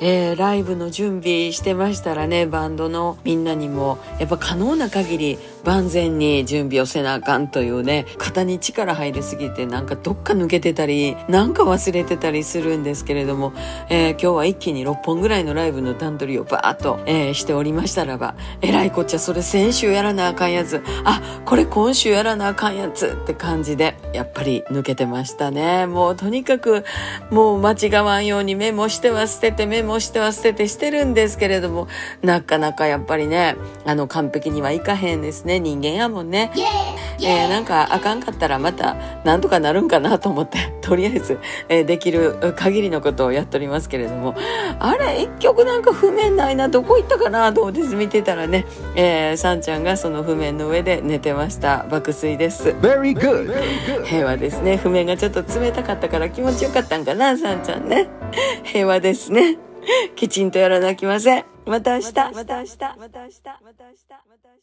えー、ライブの準備してましたらねバンドのみんなにもやっぱ可能な限り万全に準備をせなあかんというね肩に力入りすぎてなんかどっか抜けてたりなんか忘れてたりするんですけれども、えー、今日は一気に6本ぐらいのライブの段取りをバーッと、えー、しておりましたらばえらいこっちゃそれ先週やらなあかんやつあこれ今週やらなあかんやつって感じでやっぱり抜けてましたね。もうとにかくもう間違わんようにメモしては捨ててメモもしては捨ててしてるんですけれども、なかなかやっぱりね、あの、完璧にはいかへんですね。人間やもんね。えー、なんかあかんかったらまたなんとかなるんかなと思って、とりあえず、えー、できる限りのことをやっておりますけれども、あれ、一曲なんか譜面ないな、どこ行ったかな？と思って見てたらね、えー、さんちゃんがその譜面の上で寝てました。爆睡です。Very good. 平和ですね。譜面がちょっと冷たかったから気持ちよかったんかな、さんちゃんね。平和ですね。きちんとやらなきません。また明日。また明日。また明日。また明日。